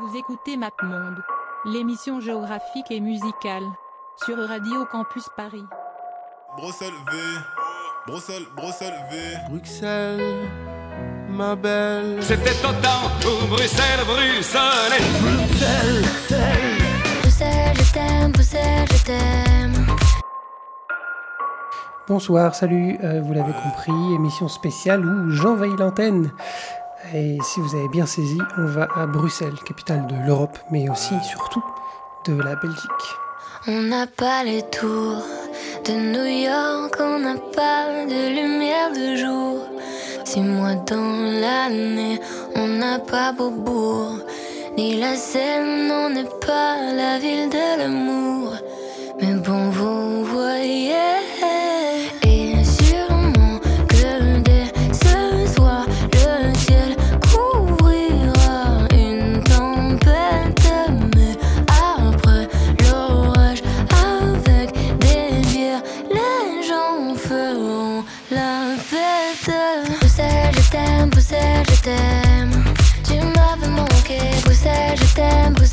Vous écoutez MapMonde, l'émission géographique et musicale, sur Radio Campus Paris. Bruxelles V, Bruxelles, Bruxelles V. Bruxelles, ma belle. C'était au temps où Bruxelles, Bruxelles. Bruxelles, Bruxelles, je t'aime, Bruxelles, je t'aime. Bonsoir, salut, euh, vous l'avez compris, émission spéciale où j'envahis l'antenne. Et si vous avez bien saisi, on va à Bruxelles, capitale de l'Europe, mais aussi, surtout, de la Belgique. On n'a pas les tours de New York, on n'a pas de lumière de jour. Six mois dans l'année, on n'a pas Beaubourg, ni la Seine, on n'est pas la ville de l'amour. Mais bon, vous voyez.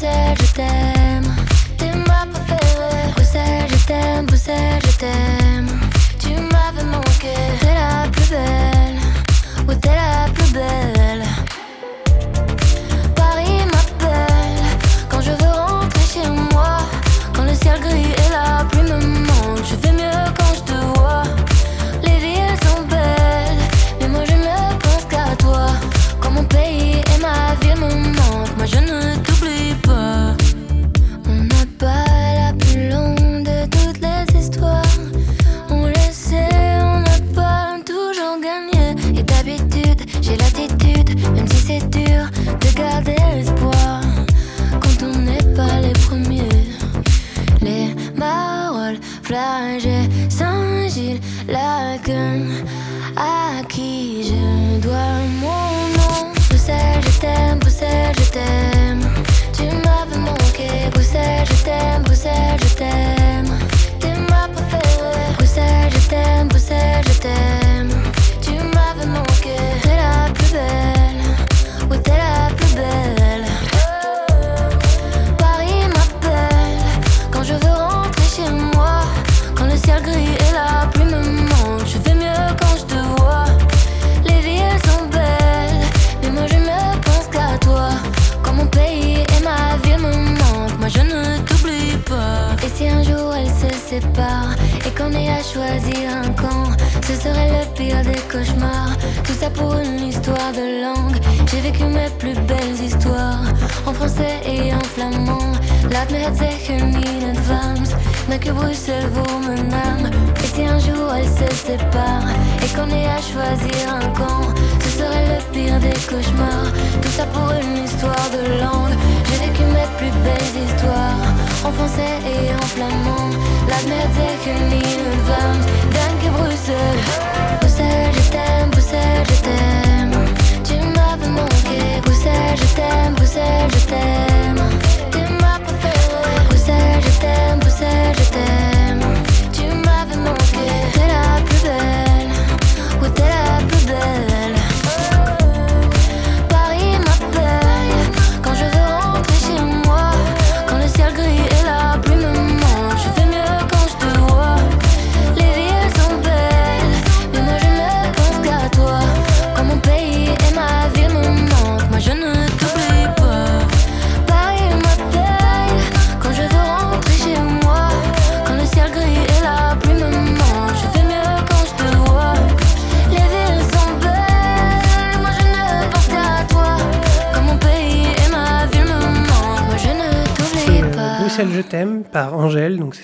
Bruxelles, je t'aime. T'es ma préférée, Bruxelles, je t'aime, Bruxelles, je t'aime. Tu m'avais manqué, t'es la plus belle, oui, t'es la plus belle. Paris m'appelle quand je veux rentrer chez moi. Quand le ciel gris et la pluie me manquent, je vais mieux quand je te vois. Les villes sont belles, mais moi je ne pense qu'à toi. Quand mon pays et ma ville me manquent, moi je ne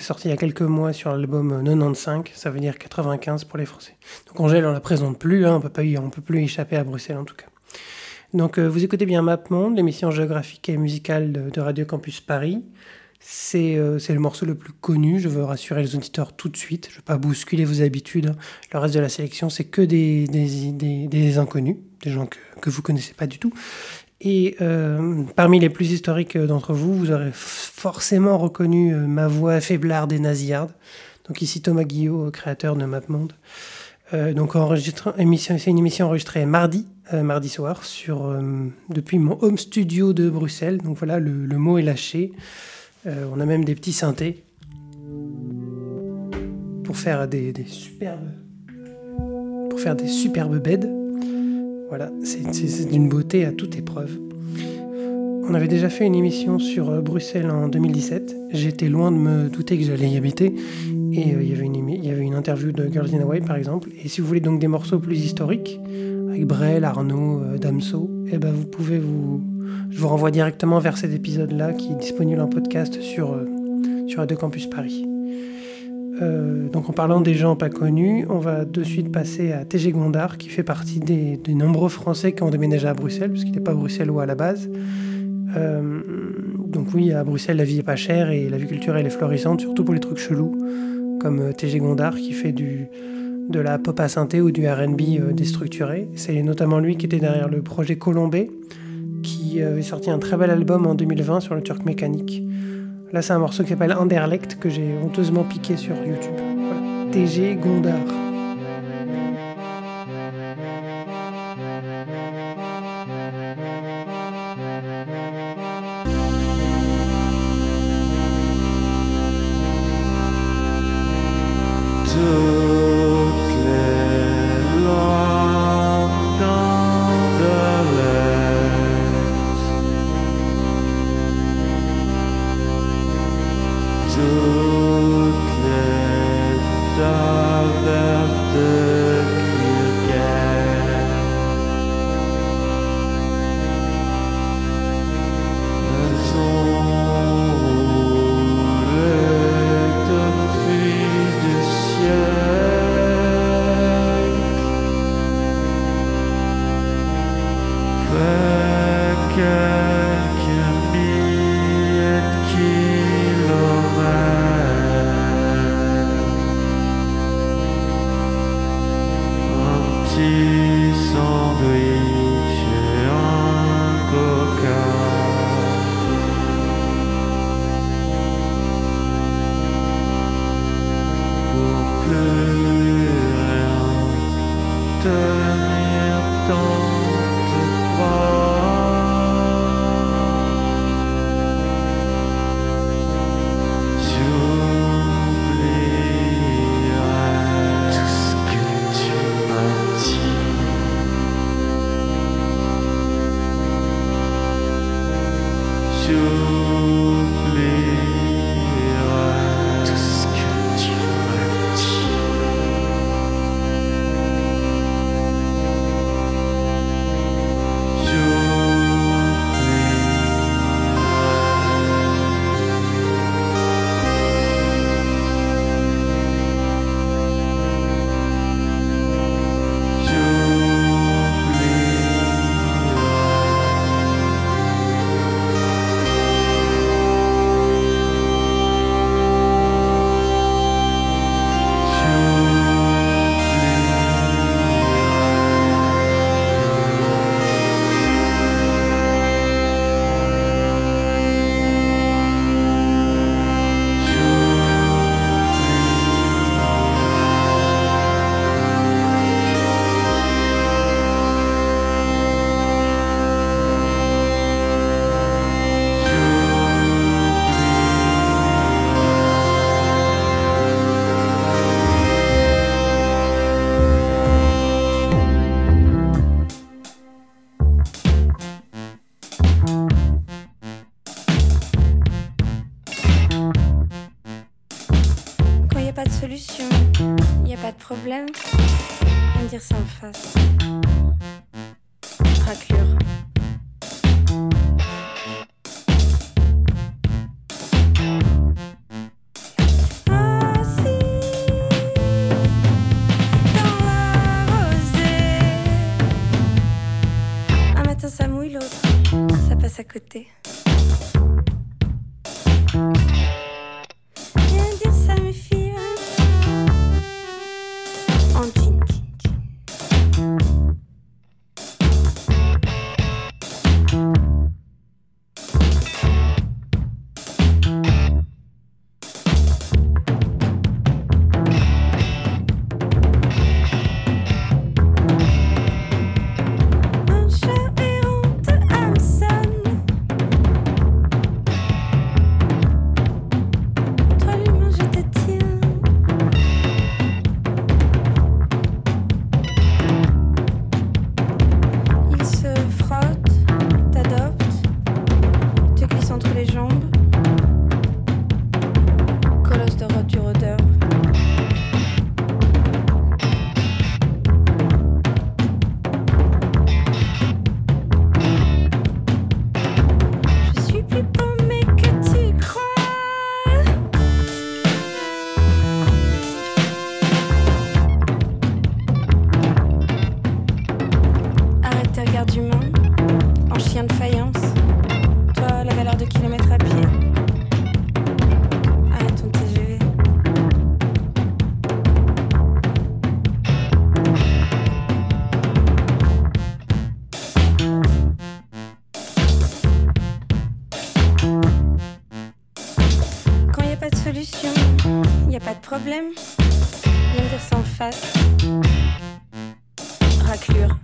sorti il y a quelques mois sur l'album euh, 95, ça veut dire 95 pour les Français. Donc Angèle, on la présente plus, hein, on peut pas y- peut plus échapper à Bruxelles en tout cas. Donc euh, vous écoutez bien MapMonde, l'émission géographique et musicale de, Radio Campus Paris. C'est euh, c'est le morceau le plus connu, je veux rassurer les auditeurs tout de suite, je ne veux pas bousculer vos habitudes. Le reste de la sélection, c'est que des inconnus, des gens que, que vous connaissez pas du tout. Et euh, parmi les plus historiques d'entre vous, vous aurez forcément reconnu euh, ma voix faiblarde et nasillarde. Donc ici Thomas Guillot, créateur de MapMonde. Euh, donc c'est une émission enregistrée mardi euh, mardi soir sur, euh, depuis mon home studio de Bruxelles. Donc voilà, le, mot est lâché. Euh, on a même des petits synthés pour faire des superbes pour faire des superbes beds. Voilà, c'est- d'une beauté à toute épreuve. On avait déjà fait une émission sur euh, Bruxelles en 2017. J'étais loin de me douter que j'allais y habiter. Et euh, il y avait une interview de Girls in Hawaii, par exemple. Et si vous voulez donc des morceaux plus historiques, avec Brel, Arnaud, euh, Damso, eh ben vous pouvez vous... Je vous renvoie directement vers cet épisode-là qui est disponible en podcast sur, sur Radio Campus Paris. Euh, donc en parlant des gens pas connus, on va de suite passer à TG Gondard, qui fait partie des, nombreux Français qui ont déménagé à Bruxelles, parce qu'il n'est pas bruxellois à la base. Euh, donc oui, à Bruxelles, la vie est pas chère et la vie culturelle est florissante, surtout pour les trucs chelous, comme euh, TG Gondard, qui fait du, de la pop à synthé ou du R&B déstructuré. C'est notamment lui qui était derrière le projet Colombé, qui avait sorti un très bel album en 2020 sur le Turc mécanique. Là, c'est un morceau qui s'appelle Anderlecht que j'ai honteusement piqué sur YouTube. Voilà. TG Gondard. Plus rien. Tenir tant de Quand y a pas de solution, y a pas de problème. Viens me dire face. Raclure.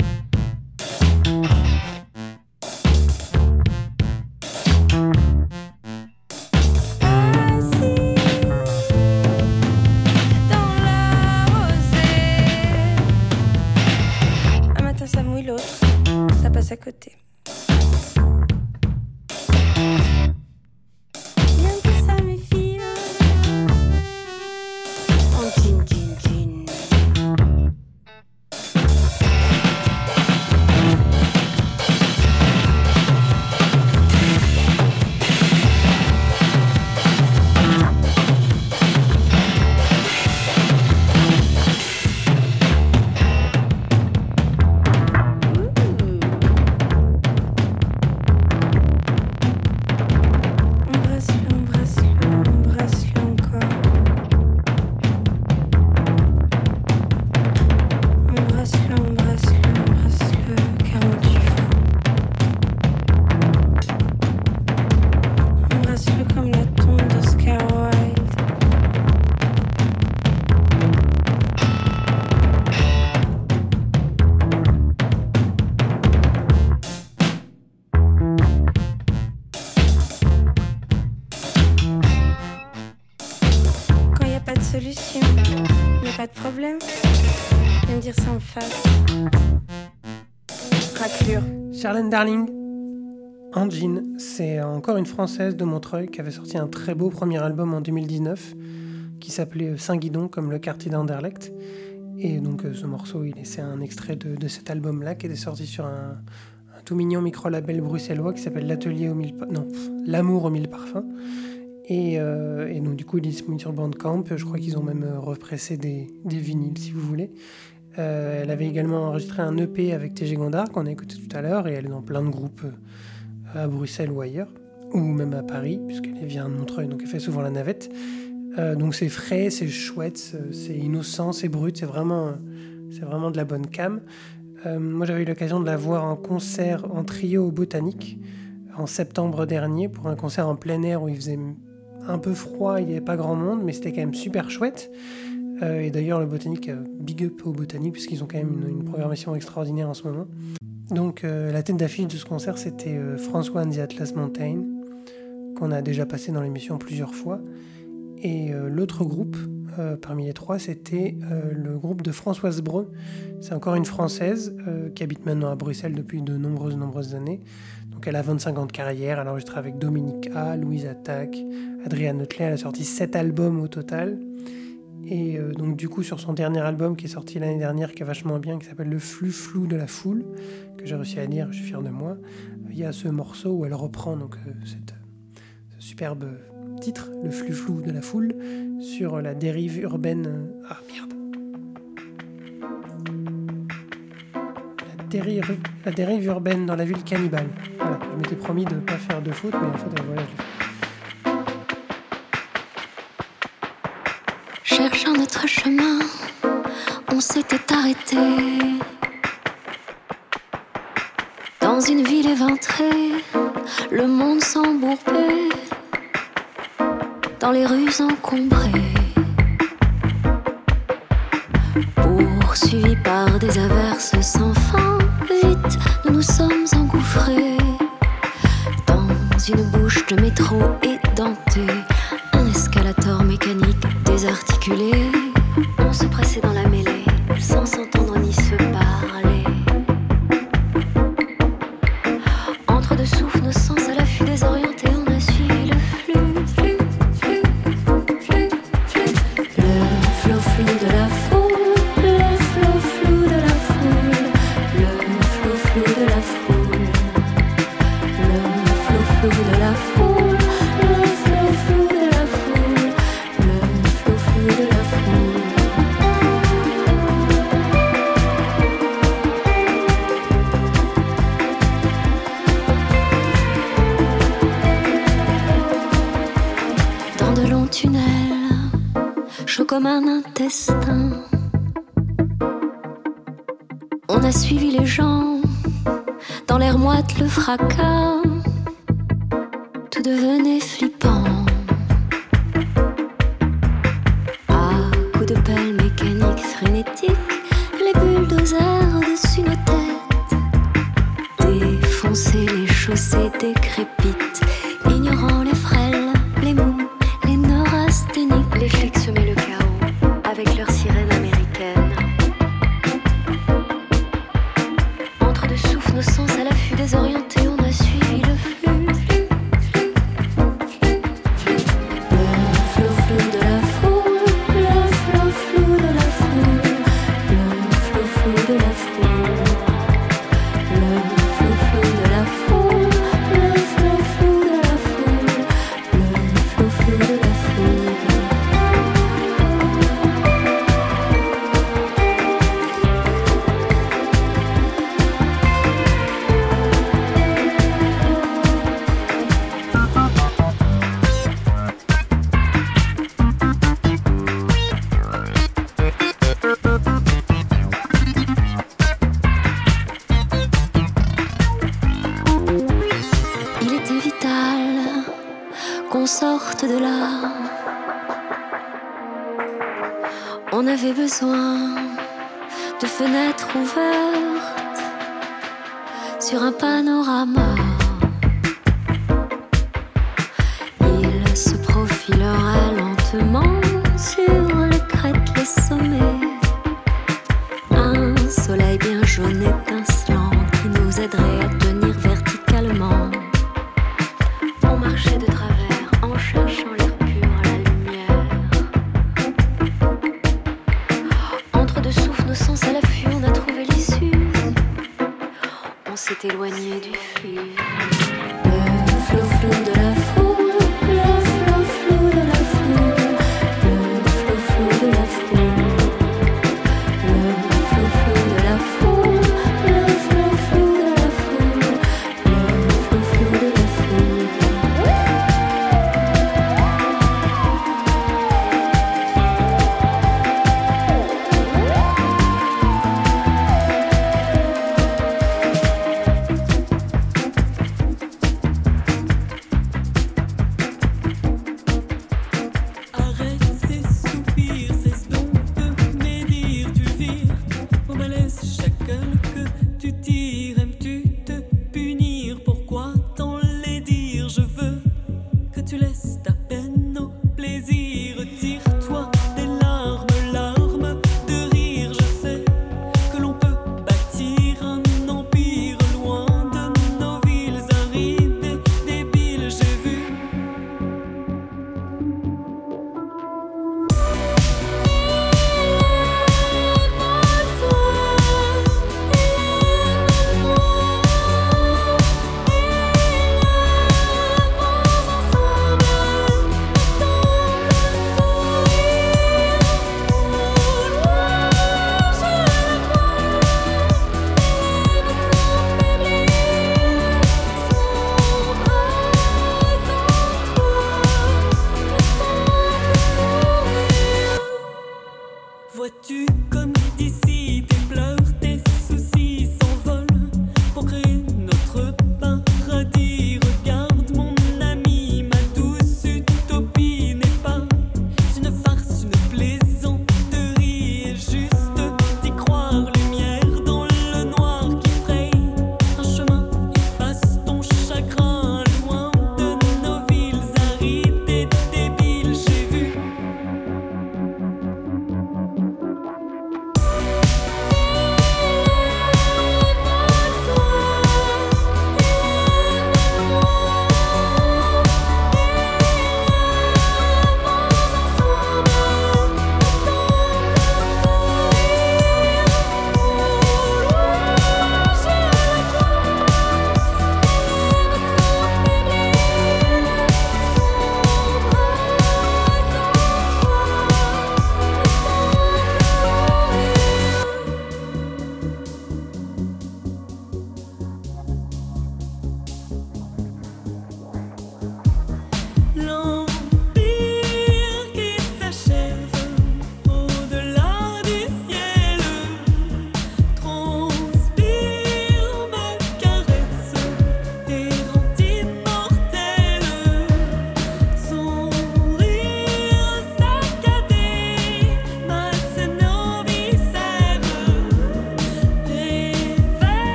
Française de Montreuil qui avait sorti un très beau premier album en 2019 qui s'appelait Saint-Guidon, comme le quartier d'Anderlecht. Et donc euh, ce morceau, il est- c'est un extrait de, cet album-là qui était sorti sur un, tout mignon micro-label bruxellois qui s'appelle L'Atelier aux mille... Non, L'amour aux mille parfums. Et, euh, donc du coup, il est disponible sur Bandcamp. Je crois qu'ils ont même euh, repressé des, des vinyles, si vous voulez. Elle avait également enregistré un EP avec TG Gondard qu'on a écouté tout à l'heure et elle est dans plein de groupes à Bruxelles ou ailleurs, ou même à Paris, puisqu'elle vient de Montreuil, donc elle fait souvent la navette. Euh, donc c'est frais, c'est chouette, c'est- innocent, c'est brut, c'est vraiment, c'est vraiment de la bonne cam. Euh, moi j'avais eu l'occasion de la voir en concert en trio au Botanique en septembre dernier pour un concert en plein air où il faisait un peu froid, il n'y avait pas grand monde, mais c'était quand même super chouette. Euh, et d'ailleurs, le Botanique, big up au Botanique, puisqu'ils ont quand même une, une programmation extraordinaire en ce moment. Donc, la tête d'affiche de ce concert, c'était François and the Atlas Mountain, qu'on a déjà passé dans l'émission plusieurs fois. Et euh, l'autre groupe, euh, parmi les trois, c'était euh, le groupe de Françoise Breu. C'est encore une Française qui habite maintenant à Bruxelles depuis de nombreuses, nombreuses années. Donc elle a 25 ans de carrière, elle a enregistré avec Dominique A, Louise Attaque, Adrienne Notelet, elle a sorti 7 albums au total. Et donc du coup sur son dernier album qui est sorti l'année dernière, qui est vachement bien, qui s'appelle Le flux flou de la foule, que j'ai réussi à lire, je suis fier de moi, il y a ce morceau où elle reprend donc cette, ce superbe titre, Le flux flou de la foule, sur la dérive urbaine... Ah merde la dérive, urbaine dans la ville cannibale. Voilà, je m'étais promis de ne pas faire de faute, mais en fait, voilà, je. Cherchant notre chemin, on s'était arrêté dans une ville éventrée, le monde s'embourbait dans les rues encombrées, poursuivis par des averses sans fin. Vite, nous nous sommes engouffrés dans une bouche de métro édentée, un escalator mécanique désarticulé.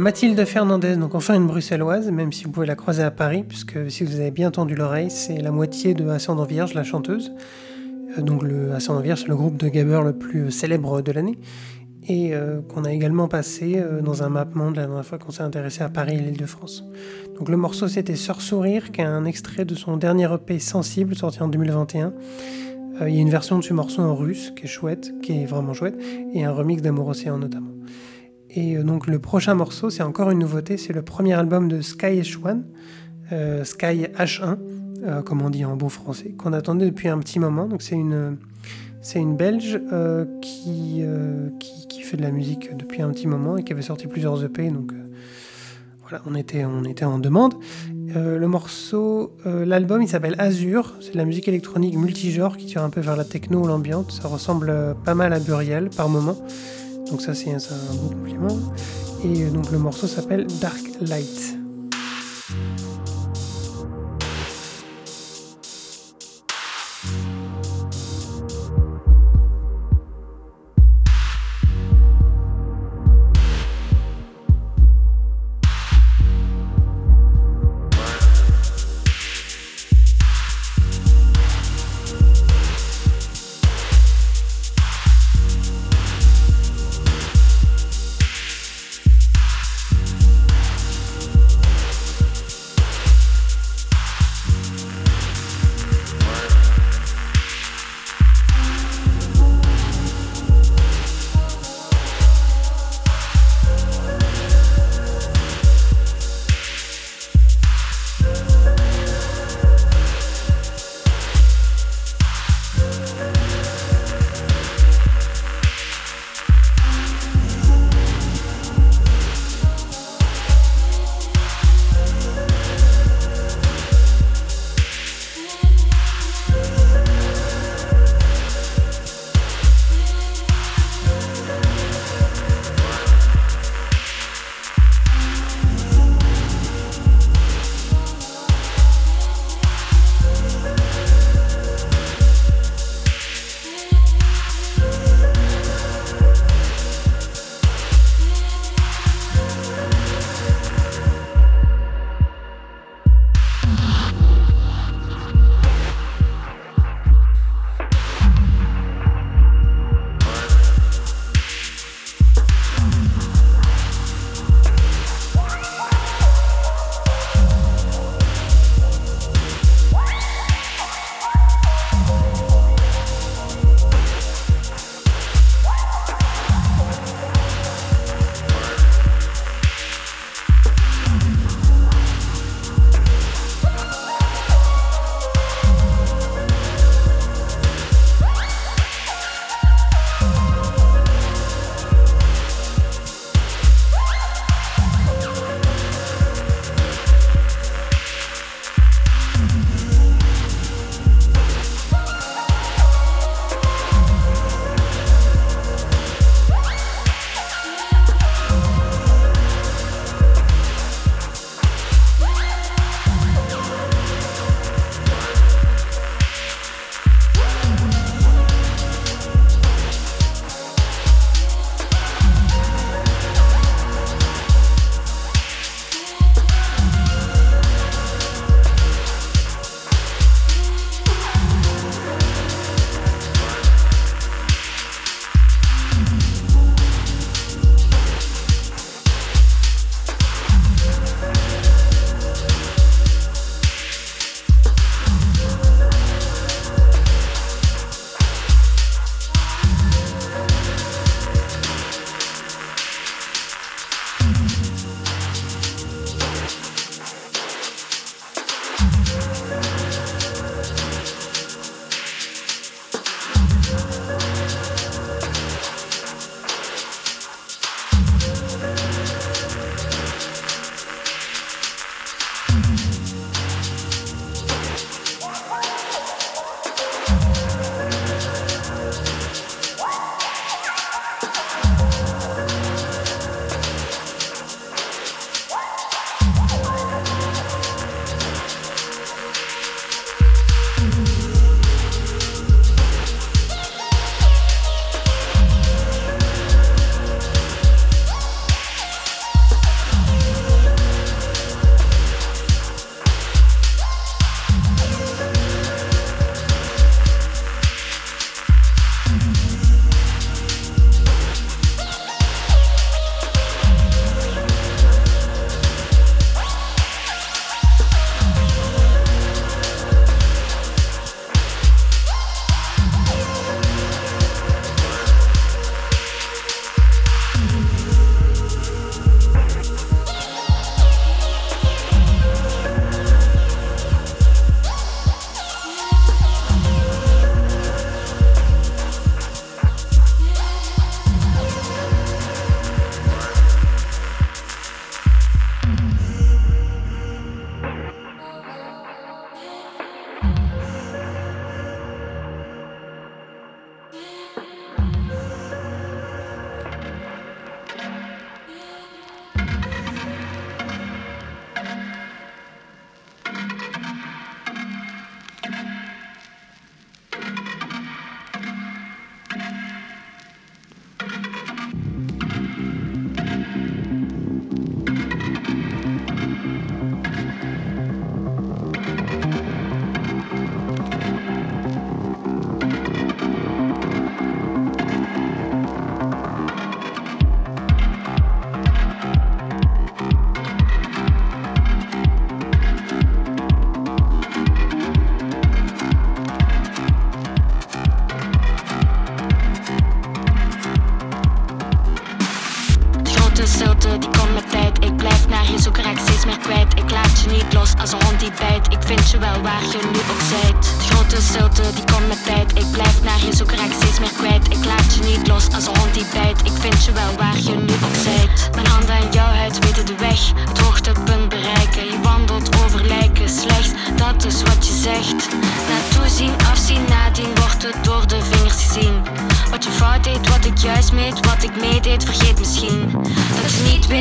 Mathilde Fernandez, donc enfin une bruxelloise, même si vous pouvez la croiser à Paris, puisque si vous avez bien tendu l'oreille, c'est la moitié de Ascendant Vierge, la chanteuse. Euh, donc le Ascendant Vierge, c'est le groupe de gabber le plus célèbre de l'année, et euh, qu'on a également passé euh, dans un map monde la dernière fois qu'on s'est intéressé à Paris et l'Île-de-France. Donc le morceau c'était Sœur Sourire, qui est un extrait de son dernier EP Sensible, sorti en 2021. Euh, Il y a une version de ce morceau en russe qui est chouette, qui est vraiment chouette, et un remix d'Amour Océan notamment. Et euh, donc le prochain morceau, c'est encore une nouveauté, c'est le premier album de Sky H1, euh, Sky H1, euh, comme on dit en bon français, qu'on attendait depuis un petit moment. Donc c'est une, c'est une Belge qui, qui, fait de la musique depuis un petit moment et qui avait sorti plusieurs EP, donc voilà, on était, on était en demande. Le morceau, l'album, il s'appelle Azur. C'est de la musique électronique multigenre qui tire un peu vers la techno ou l'ambiance. Ça ressemble pas mal à Burial par moment. Donc ça, c'est un bon compliment. Et euh, donc le morceau s'appelle Dark Light.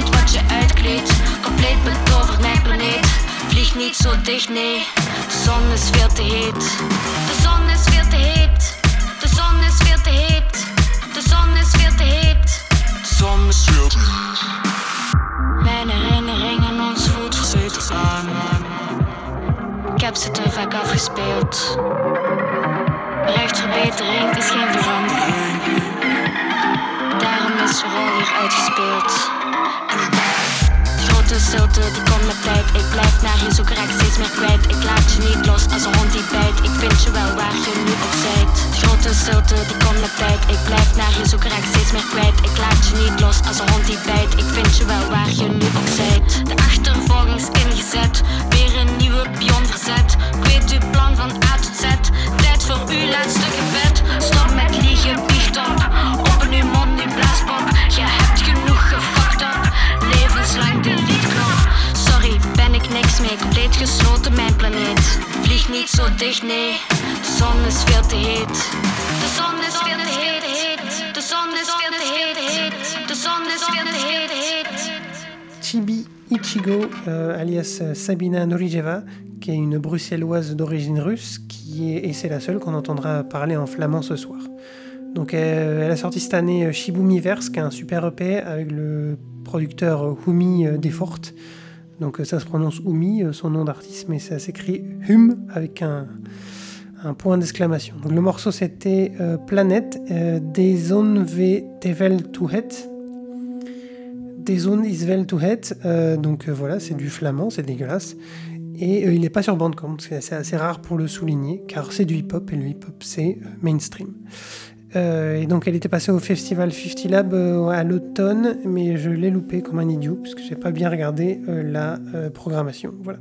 Wat je uitkleedt. Compleet betoverd mijn planeet. Vlieg niet zo dicht, nee. De zon is veel te heet. De zon is veel te heet. De zon is veel te heet. De zon is veel te heet. De zon is veel te heet. Mijn herinneringen ons voet verzeten aan. Ik heb ze te vaak afgespeeld. Rechtsverbetering is geen verandering. Hier uitgespeeld. Grote stilte die komt met tijd. Ik blijf naar je zoeken, raak steeds meer kwijt. Ik laat je niet los als een hond die bijt. Ik vind je wel waar je nu op zijt. Grote stilte die komt met tijd. Ik blijf naar je zoeken, raak steeds meer kwijt. Ik laat je niet los als een hond die bijt. Ik vind je wel waar je nu op zijt. De achtervolging is ingezet. Weer een nieuwe pion verzet. Ik weet uw plan van A tot Z. Tijd voor uw laatste gebed. Stop met liegen, is. Chibi Ichigo, euh, alias euh, Sabina Norijeva, qui est une bruxelloise d'origine russe, qui et c'est la seule qu'on entendra parler en flamand ce soir. Donc euh, elle a sorti cette année euh, Shibumiverse, qui est un super EP avec le producteur euh, Humi euh, Defort. Donc ça se prononce Humi, son nom d'artiste, mais ça s'écrit Hum avec un, point d'exclamation. Donc le morceau c'était Planète des zones V Tevel Het. Des zones Isvel Het. Euh, donc voilà, c'est du flamand, c'est dégueulasse. Et il n'est pas sur Bandcamp, c'est assez rare pour le souligner, car c'est du hip-hop et le hip-hop c'est mainstream. Euh, et donc elle était passée au festival 50 Lab euh, à l'automne, mais je l'ai loupé comme un idiot, puisque j'ai pas bien regardé euh, la programmation. Voilà.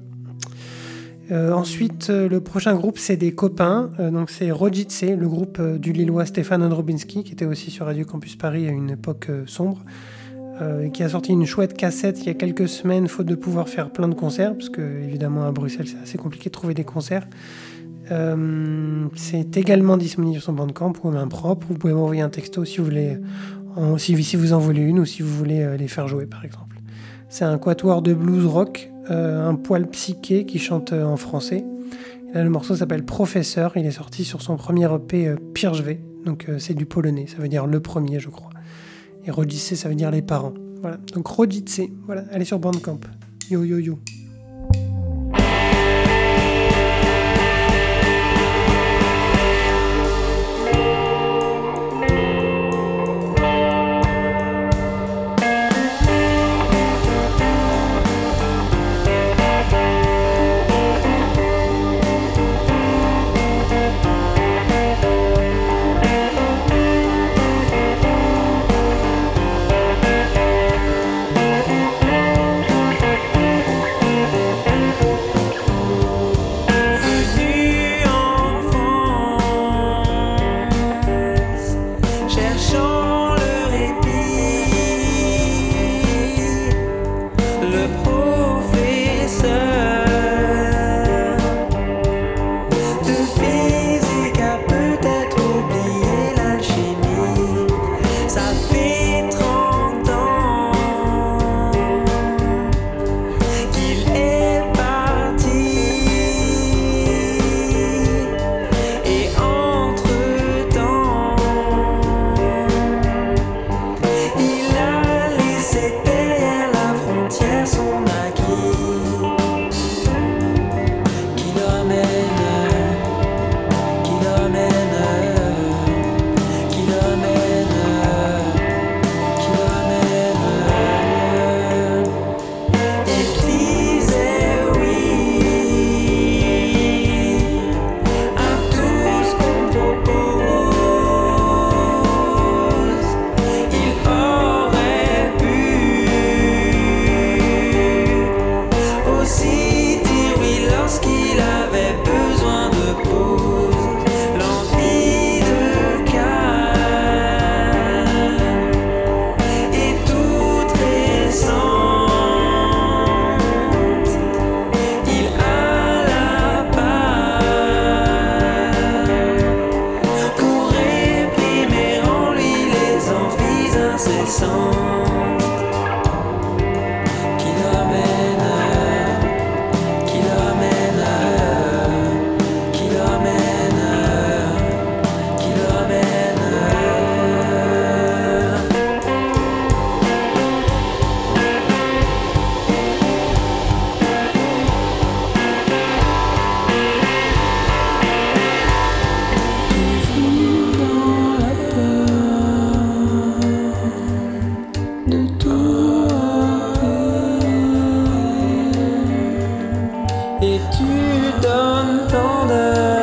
Ensuite, le prochain groupe, c'est des copains. Donc, c'est Rojitse, le groupe du Lillois Stéphane Androbinski, qui était aussi sur Radio Campus Paris à une époque sombre, qui a sorti une chouette cassette il y a quelques semaines, faute de pouvoir faire plein de concerts, parce que, évidemment, à Bruxelles, c'est assez compliqué de trouver des concerts. Euh, c'est également disponible sur Bandcamp ou main propre. Vous pouvez m'envoyer un texto si vous voulez, en- si, vous en voulez une ou si vous voulez euh, les faire jouer, par exemple. C'est un quatuor de blues rock, euh, un poil psyché qui chante en français. Le morceau s'appelle Professeur. Il est sorti sur son premier EP euh, Pirjve. Donc c'est du polonais, ça veut dire le premier, je crois. Et Rodzice, ça veut dire les parents. Voilà. Donc Rodzice, voilà, allez sur Bandcamp. Yo yo yo. et tu donnes tant d'air.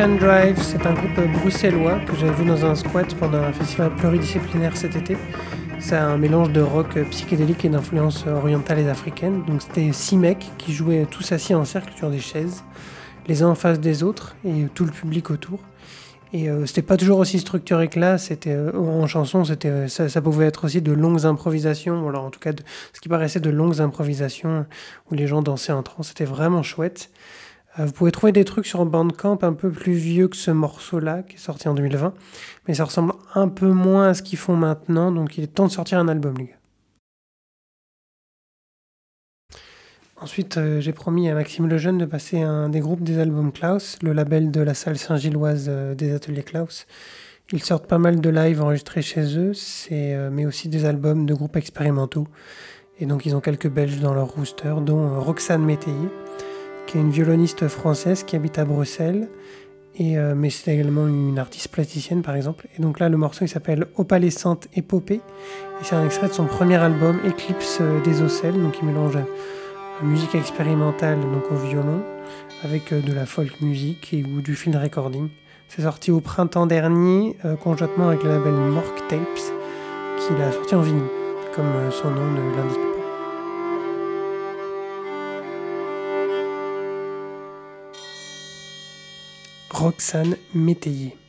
Phoenician Drive, c'est un groupe bruxellois que j'avais vu dans un squat pendant un festival pluridisciplinaire cet été. C'est un mélange de rock psychédélique et d'influences orientales et africaines. Donc c'était six mecs qui jouaient tous assis en cercle sur des chaises, les uns en face des autres et tout le public autour. Et euh, c'était pas toujours aussi structuré que là. C'était euh, en chanson, c'était euh, ça, pouvait être aussi de longues improvisations. ou Alors en tout cas, ce qui paraissait de longues improvisations où les gens dansaient en trance. C'était vraiment chouette. Euh, vous pouvez trouver des trucs sur Bandcamp un peu plus vieux que ce morceau-là, qui est sorti en 2020. Mais ça ressemble un peu moins à ce qu'ils font maintenant. Donc il est temps de sortir un album, les. Ensuite, euh, j'ai promis à Maxime Lejeune de passer un des groupes des albums Klaus, le label de la salle Saint-Gilloise euh, des ateliers Klaus. Ils sortent pas mal de live enregistrés chez eux, mais aussi des albums de groupes expérimentaux. Et donc ils ont quelques Belges dans leur rooster, dont Roxane Métayer, qui est une violoniste française qui habite à Bruxelles. Et, euh, mais c'est également une artiste plasticienne par exemple. Et donc là le morceau il s'appelle Opalescente Épopée. Et c'est un extrait de son premier album Eclipse euh, des Ocelles. Donc il mélange euh, musique expérimentale donc au violon avec de la folk music et ou du field recording. C'est sorti au printemps dernier conjointement avec le label Mork Tapes qu'il a sorti en vinyle comme son nom l'indique Roxane Métayer.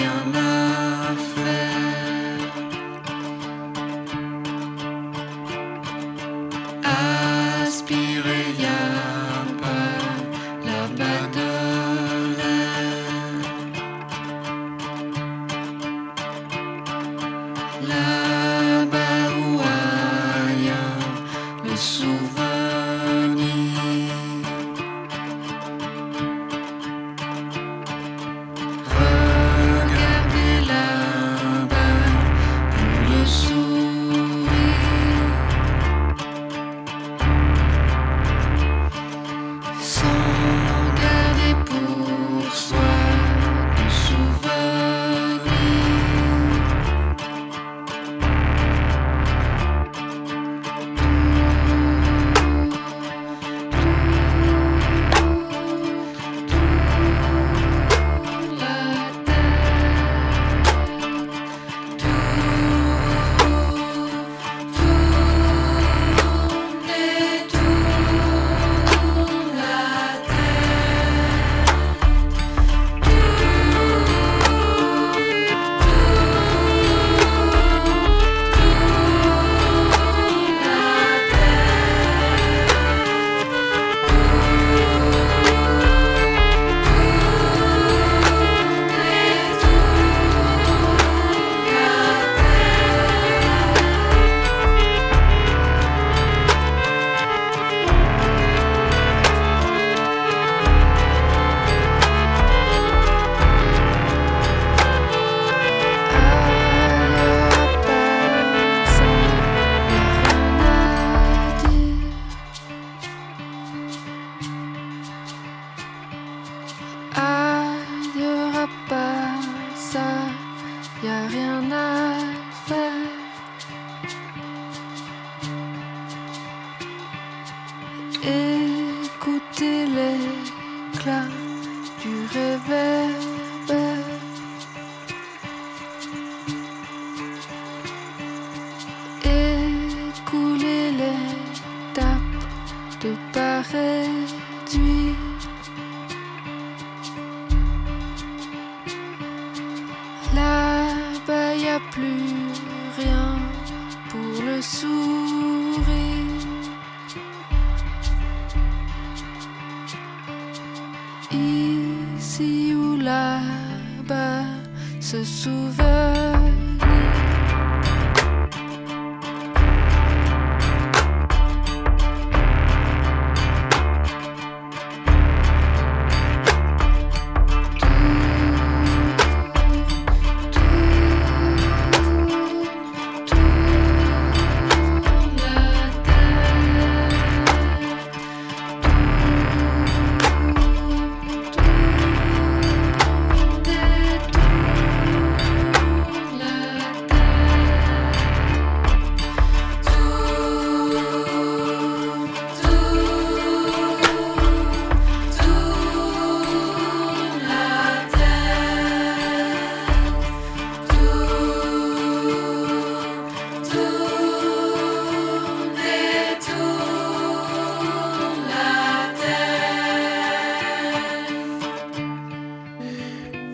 your night.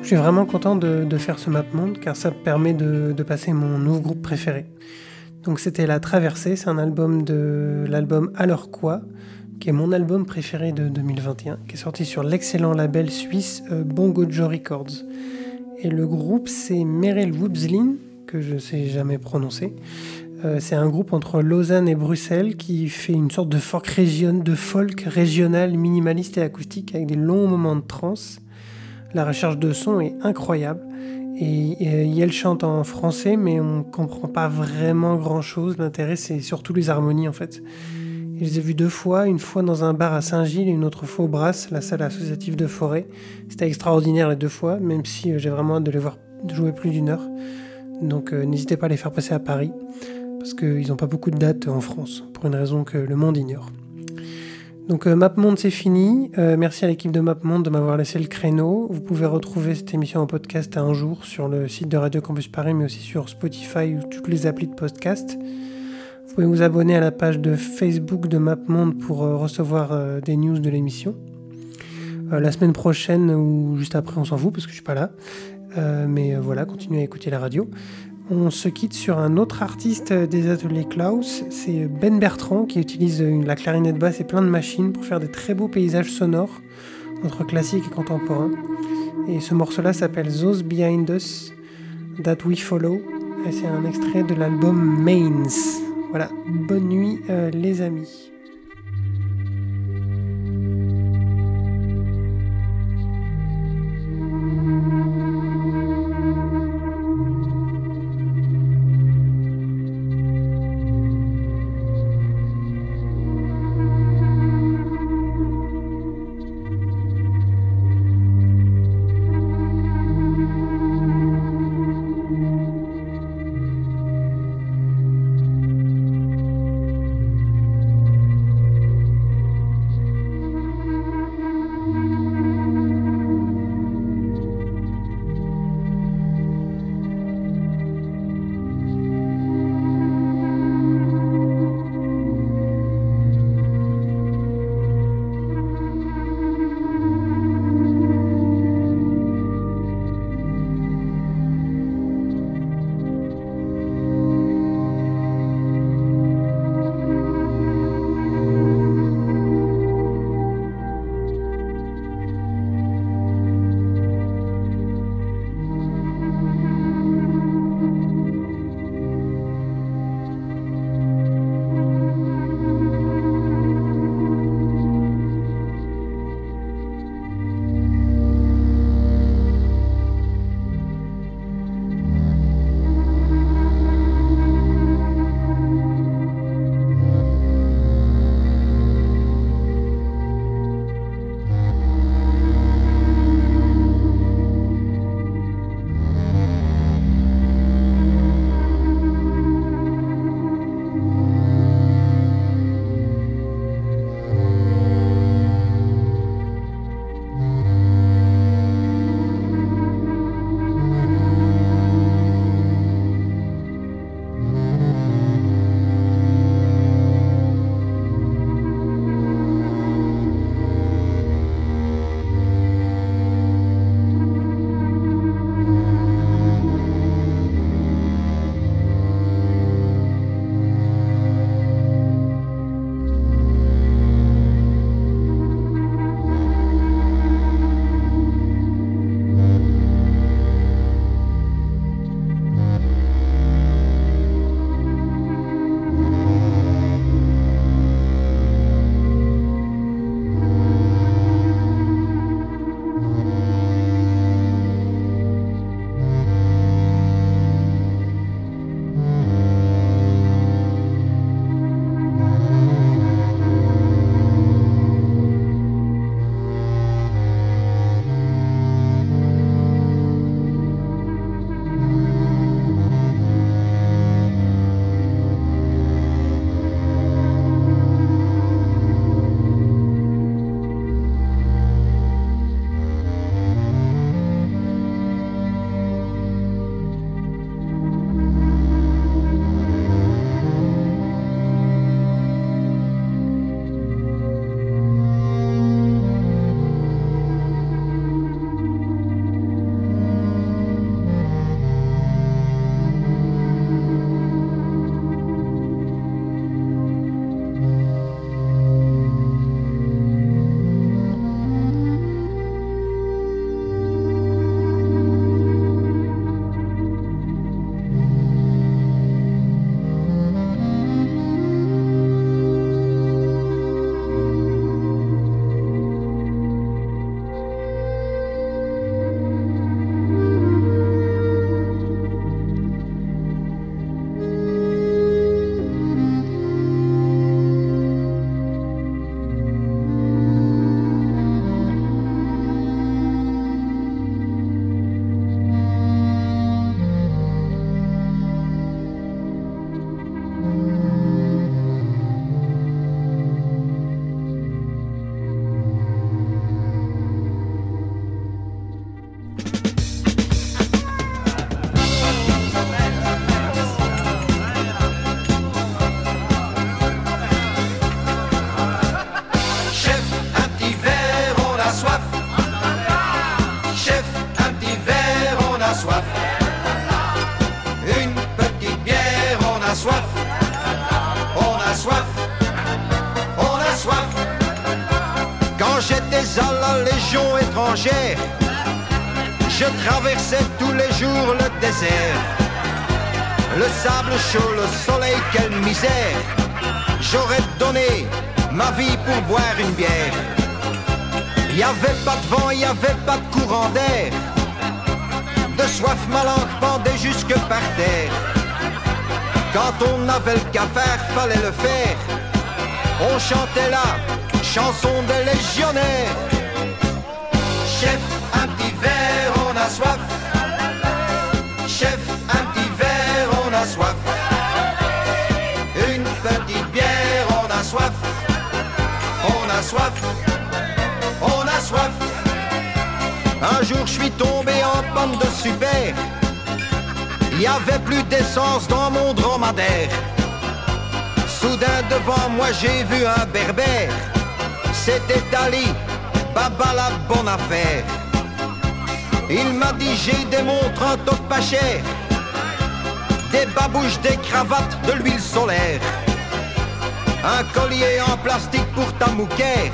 Je suis vraiment content de, faire ce map monde car ça me permet de, passer mon nouveau groupe préféré. Donc c'était La Traversée, c'est un album de l'album Alors quoi, qui est mon album préféré de 2021, qui est sorti sur l'excellent label suisse euh, Bongo Joe Records. Et le groupe c'est Merel Woobslin, que je sais jamais prononcer. Euh, c'est un groupe entre Lausanne et Bruxelles qui fait une sorte de folk, de folk régional minimaliste et acoustique avec des longs moments de trance. La recherche de son est incroyable. Et, et elle chante en français, mais on comprend pas vraiment grand chose. L'intérêt, c'est surtout les harmonies en fait. Je les ai vus deux fois, une fois dans un bar à Saint-Gilles et une autre fois au Brass, la salle associative de Forêt. C'était extraordinaire les deux fois, même si euh, j'ai vraiment hâte de les voir jouer plus d'une heure. Donc euh, n'hésitez pas à les faire passer à Paris, parce qu'ils n'ont pas beaucoup de dates en France, pour une raison que le monde ignore. Donc euh, MapMonde c'est fini. Euh, merci à l'équipe de MapMonde de m'avoir laissé le créneau. Vous pouvez retrouver cette émission en podcast un jour sur le site de Radio Campus Paris, mais aussi sur Spotify ou toutes les applis de podcast. Vous pouvez vous abonner à la page de Facebook de MapMonde pour euh, recevoir des news de l'émission. La semaine prochaine ou juste après, on s'en fout parce que je suis pas là. Mais voilà, continuez à écouter la radio. On se quitte sur un autre artiste des ateliers Klaus, c'est Ben Bertrand qui utilise la clarinette basse et plein de machines pour faire des très beaux paysages sonores entre classique et contemporain. Et ce morceau-là s'appelle Those Behind Us That We Follow et c'est un extrait de l'album Mains. Voilà, bonne nuit euh, les amis. Dans mon dromadaire. Soudain devant moi j'ai vu un berbère. C'était Ali, Baba la bonne affaire. Il m'a dit j'ai des montres en top pas cher. Des babouches, des cravates, de l'huile solaire. Un collier en plastique pour ta mouquère.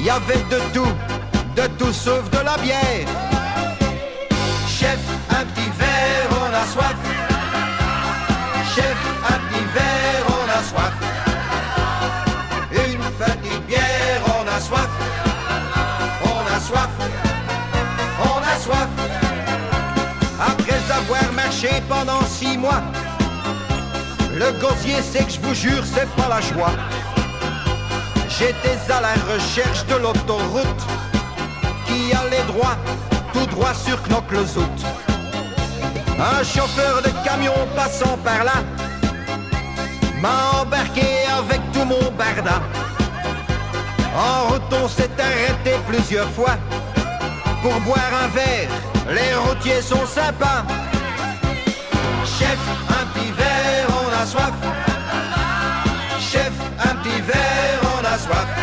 Y avait de tout, de tout sauf de la bière. Chef, un petit verre, on a soif. Chef, un petit verre, on a soif. Une petite bière, on a soif. On a soif. On a soif. Après avoir marché pendant six mois, le gosier c'est que je vous jure, c'est pas la joie. J'étais à la recherche de l'autoroute qui allait droit, tout droit sur Knock-le-Zout. Un chauffeur de camion passant par là m'a embarqué avec tout mon barda. En route, on s'est arrêté plusieurs fois pour boire un verre. Les routiers sont sympas. Chef, un petit verre, on a soif. Chef, un petit verre, on a soif.